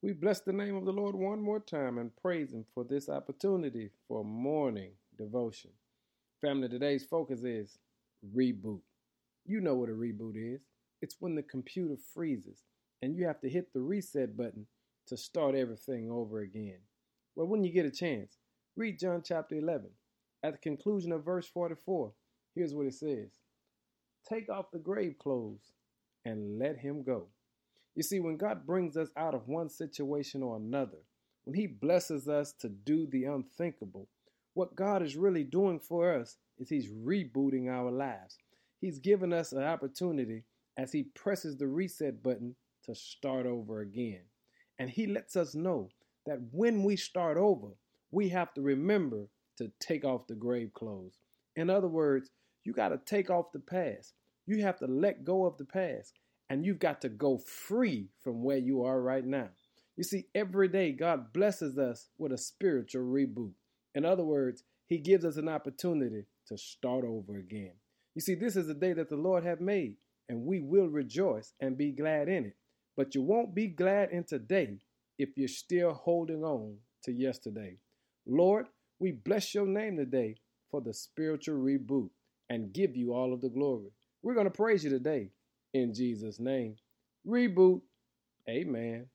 We bless the name of the Lord one more time and praise Him for this opportunity for morning devotion. Family, today's focus is reboot. You know what a reboot is it's when the computer freezes and you have to hit the reset button to start everything over again. Well, when you get a chance, read John chapter 11. At the conclusion of verse 44, here's what it says Take off the grave clothes and let him go. You see, when God brings us out of one situation or another, when He blesses us to do the unthinkable, what God is really doing for us is He's rebooting our lives. He's given us an opportunity as He presses the reset button to start over again. And He lets us know that when we start over, we have to remember to take off the grave clothes. In other words, you got to take off the past. You have to let go of the past and you've got to go free from where you are right now. You see, every day God blesses us with a spiritual reboot. In other words, He gives us an opportunity to start over again. You see, this is the day that the Lord have made, and we will rejoice and be glad in it. But you won't be glad in today if you're still holding on to yesterday. Lord, we bless your name today for the spiritual reboot and give you all of the glory. We're going to praise you today in Jesus' name. Reboot. Amen.